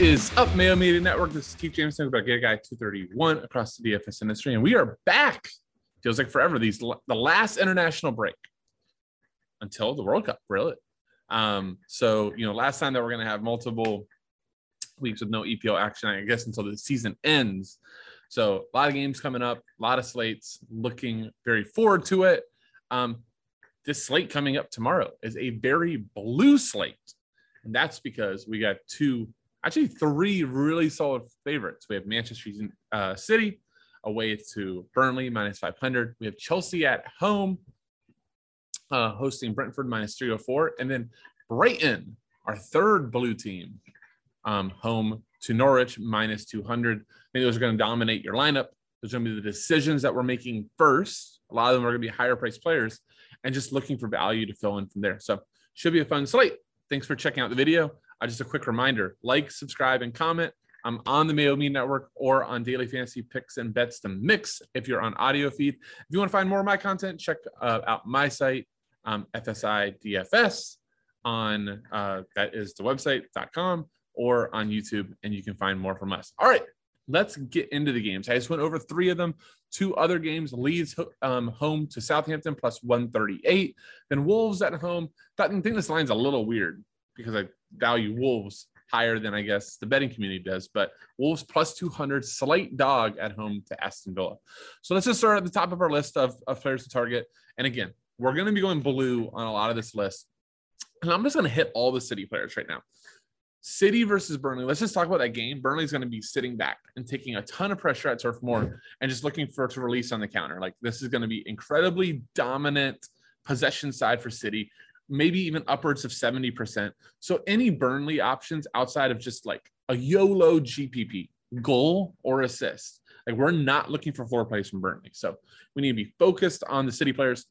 is up, Mayo Media Network? This is Keith Jameson about Get Guy 231 across the DFS industry, and we are back. Feels like forever. These the last international break until the World Cup, really. Um, so you know, last time that we're going to have multiple weeks with no EPL action, I guess, until the season ends. So a lot of games coming up, a lot of slates. Looking very forward to it. Um, this slate coming up tomorrow is a very blue slate, and that's because we got two, actually three really solid favorites. We have Manchester uh, City away to Burnley minus 500. We have Chelsea at home uh, hosting Brentford minus 304. And then Brighton, our third blue team, um, home to Norwich minus 200. I think those are going to dominate your lineup. Those are going to be the decisions that we're making first. A lot of them are going to be higher priced players and just looking for value to fill in from there. So, should be a fun slate. Thanks for checking out the video. Uh, just a quick reminder like, subscribe, and comment. I'm on the Mayo Media Network or on Daily Fantasy Picks and Bets to Mix if you're on audio feed. If you want to find more of my content, check uh, out my site, um, FSI DFS on uh, that is the website.com or on YouTube, and you can find more from us. All right, let's get into the games. I just went over three of them. Two other games: Leeds um, home to Southampton plus 138. Then Wolves at home. I think this line's a little weird because I value Wolves higher than I guess the betting community does. But Wolves plus 200, slight dog at home to Aston Villa. So let's just start at the top of our list of, of players to target. And again, we're going to be going blue on a lot of this list. And I'm just going to hit all the City players right now. City versus Burnley. Let's just talk about that game. Burnley's going to be sitting back and taking a ton of pressure at Turf Moor and just looking for to release on the counter. Like this is going to be incredibly dominant possession side for City, maybe even upwards of 70%. So any Burnley options outside of just like a YOLO GPP, goal or assist. Like we're not looking for floor plays from Burnley. So we need to be focused on the City players.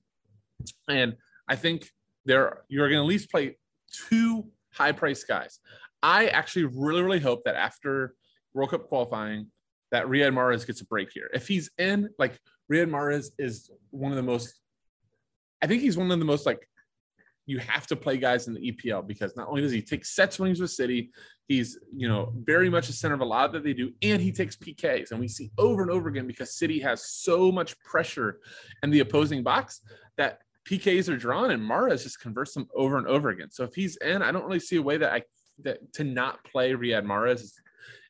And I think there you're going to at least play two high price guys. I actually really, really hope that after World Cup qualifying, that Riyad Mahrez gets a break here. If he's in, like Riyad Mahrez is one of the most, I think he's one of the most like you have to play guys in the EPL because not only does he take sets when he's with City, he's you know very much a center of a lot that they do, and he takes PKs. And we see over and over again because City has so much pressure in the opposing box that PKs are drawn and Mahrez just converts them over and over again. So if he's in, I don't really see a way that I that to not play Riyad Mahrez.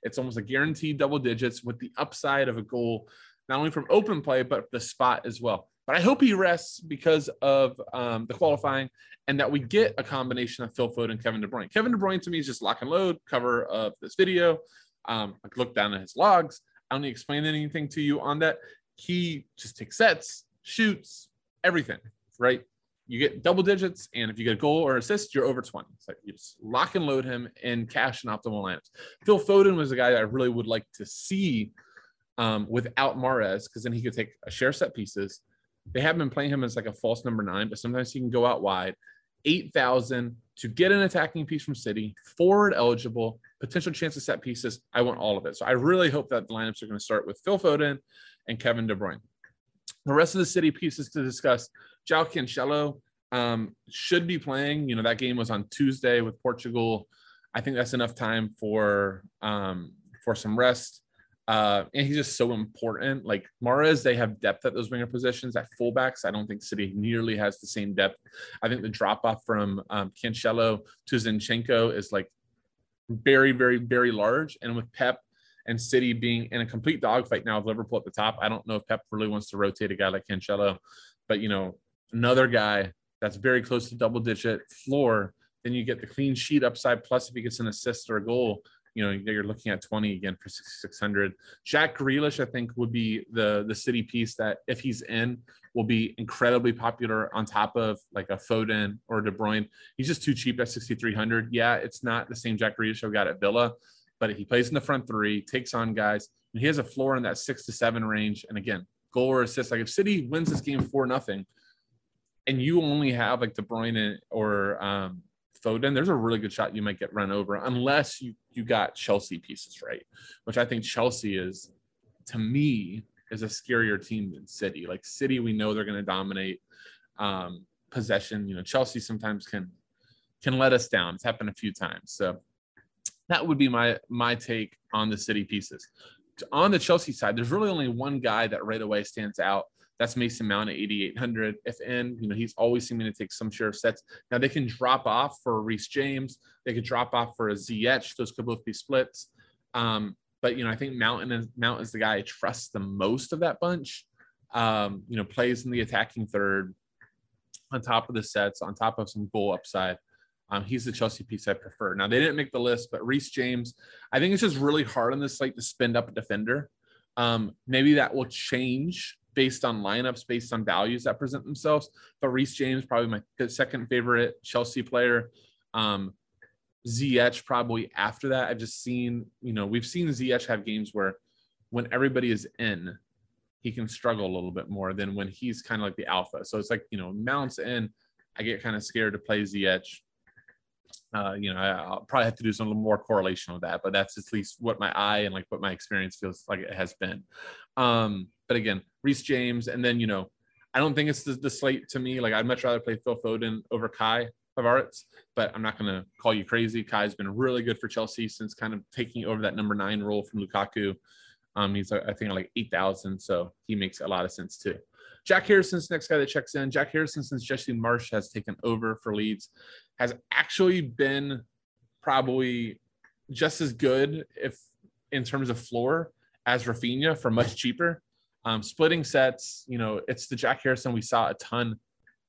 It's almost a guaranteed double digits with the upside of a goal, not only from open play, but the spot as well. But I hope he rests because of um, the qualifying and that we get a combination of Phil Foden and Kevin De Bruyne. Kevin De Bruyne to me is just lock and load cover of this video. Um, I look down at his logs. I don't need to explain anything to you on that. He just takes sets, shoots, everything, right? you get double digits, and if you get a goal or assist, you're over 20. So you just lock and load him in cash and optimal lineups. Phil Foden was a guy I really would like to see um, without Mahrez, because then he could take a share set pieces. They have been playing him as like a false number nine, but sometimes he can go out wide. 8,000 to get an attacking piece from City, forward eligible, potential chance to set pieces. I want all of it. So I really hope that the lineups are going to start with Phil Foden and Kevin De Bruyne. The rest of the City pieces to discuss João Cancelo um, should be playing. You know, that game was on Tuesday with Portugal. I think that's enough time for um, for some rest. Uh, and he's just so important. Like Mahrez, they have depth at those winger positions. At fullbacks, I don't think City nearly has the same depth. I think the drop off from um, Cancelo to Zinchenko is like very, very, very large. And with Pep and City being in a complete dogfight now with Liverpool at the top, I don't know if Pep really wants to rotate a guy like Cancelo. But you know, another guy that's very close to double digit floor, then you get the clean sheet upside. Plus, if he gets an assist or a goal, you know you're looking at 20 again for 600. Jack Grealish, I think, would be the the city piece that if he's in will be incredibly popular on top of like a Foden or De Bruyne. He's just too cheap at 6,300. Yeah, it's not the same Jack Grealish I got at Villa, but he plays in the front three, takes on guys, and he has a floor in that six to seven range. And again, goal or assist. Like if City wins this game for nothing, and you only have like De Bruyne or um, Foden, there's a really good shot you might get run over unless you you got Chelsea pieces right, which I think Chelsea is to me is a scarier team than City. Like City, we know they're going to dominate um, possession. You know, Chelsea sometimes can can let us down. It's happened a few times. So That would be my my take on the city pieces. On the Chelsea side, there's really only one guy that right away stands out. That's Mason Mount at 8,800. FN, you know, he's always seeming to take some share of sets. Now they can drop off for Reece James. They could drop off for a Ziyech. Those could both be splits. Um, but you know, I think Mountain is Mount is the guy I trust the most of that bunch. Um, you know, plays in the attacking third, on top of the sets, on top of some goal upside. Um, he's the Chelsea piece I prefer. Now they didn't make the list, but Reece James, I think it's just really hard on this slate to spend up a defender. Um, maybe that will change based on lineups, based on values that present themselves. But Reece James, probably my second favorite Chelsea player. Um, Ziyech probably after that. I've just seen, you know, we've seen Ziyech have games where when everybody is in, he can struggle a little bit more than when he's kind of like the alpha. So it's like, you know, mounts in, I get kind of scared to play Ziyech. Uh, you know, I, will probably have to do some more correlation with that, but that's at least what my eye and like what my experience feels like it has been. Um, but again, Reece James, and then you know, I don't think it's the, the slate to me. Like I'd much rather play Phil Foden over Kai Havertz, but I'm not going to call you crazy. Kai's been really good for Chelsea since kind of taking over that number nine role from Lukaku. Um, he's I think like eight thousand, so he makes a lot of sense too. Jack Harrison's next guy that checks in. Jack Harrison, since Jesse Marsch has taken over for Leeds, has actually been probably just as good if in terms of floor as Raphinha for much cheaper. Um, splitting sets, you know, it's the Jack Harrison we saw a ton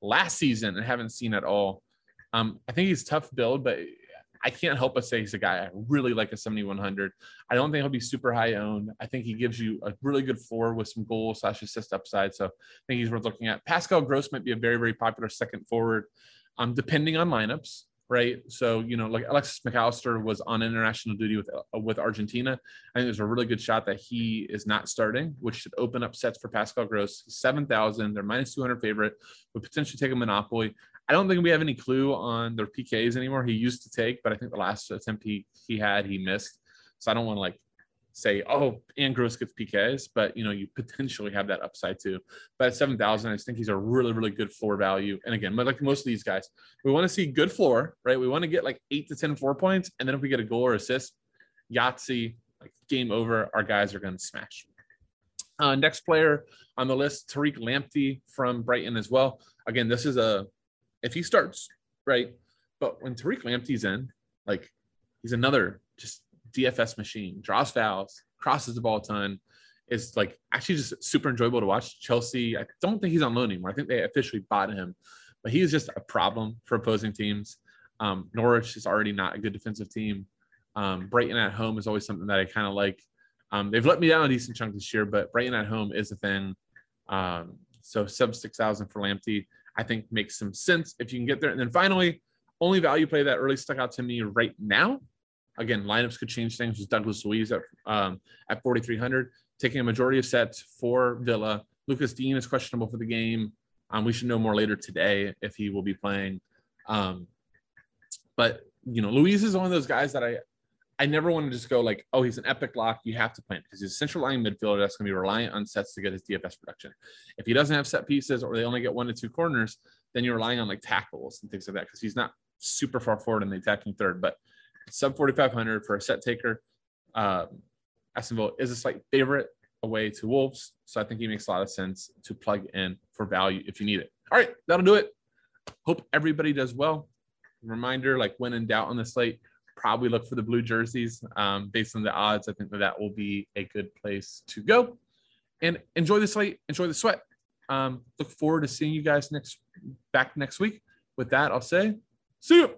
last season and haven't seen at all. Um, I think he's tough build, but I can't help but say he's a guy I really like a 7100. I don't think he'll be super high owned. I think he gives you a really good floor with some goal slash assist upside. So I think he's worth looking at. Pascal Gross might be a very, very popular second forward, um, depending on lineups, right? So, you know, like Alexis Mac Allister was on international duty with uh, with Argentina. I think there's a really good shot that he is not starting, which should open up sets for Pascal Gross. 7,000, they're minus 200 favorite, would potentially take a monopoly. I don't think we have any clue on their PKs anymore. He used to take, but I think the last attempt he he had, he missed. So I don't want to like say, oh, and Gross gets PKs, but you know, you potentially have that upside too. But at 7,000, I just think he's a really, really good floor value. And again, like most of these guys, we want to see good floor, right? We want to get like eight to 10 four points. And then if we get a goal or assist, Yahtzee, like game over, our guys are going to smash. Uh, next player on the list, Tariq Lamptey from Brighton as well. Again, this is a if he starts, right? But when Tariq Lamptey's in, like he's another just DFS machine, draws fouls, crosses the ball a ton. Is like actually just super enjoyable to watch. Chelsea, I don't think he's on loan anymore. I think they officially bought him, but he's just a problem for opposing teams. Um, Norwich is already not a good defensive team. Um, Brighton at home is always something that I kind of like. Um, they've let me down a decent chunk this year, but Brighton at home is a thing. Um, so sub six thousand for Lamptey. I think makes some sense if you can get there. And then finally, only value play that really stuck out to me right now. Again, lineups could change things. Was Douglas Luiz at um, at 4,300, taking a majority of sets for Villa. Lucas Digne is questionable for the game. Um, we should know more later today if he will be playing. Um, but you know, Luiz is one of those guys that I I never want to just go like, oh, he's an epic lock. You have to play him because he's a central line midfielder that's going to be reliant on sets to get his DFS production. If he doesn't have set pieces or they only get one to two corners, then you're relying on like tackles and things like that because he's not super far forward in the attacking third. But sub 4,500 for a set taker, um, Aston Villa is a slight favorite away to Wolves. So I think he makes a lot of sense to plug in for value if you need it. All right, that'll do it. Hope everybody does well. Reminder like when in doubt on the slate, probably look for the blue jerseys um, based on the odds. I think that that will be a good place to go. And enjoy the slate, enjoy the sweat. Um, look forward to seeing you guys next back next week. With that, I'll say, see you.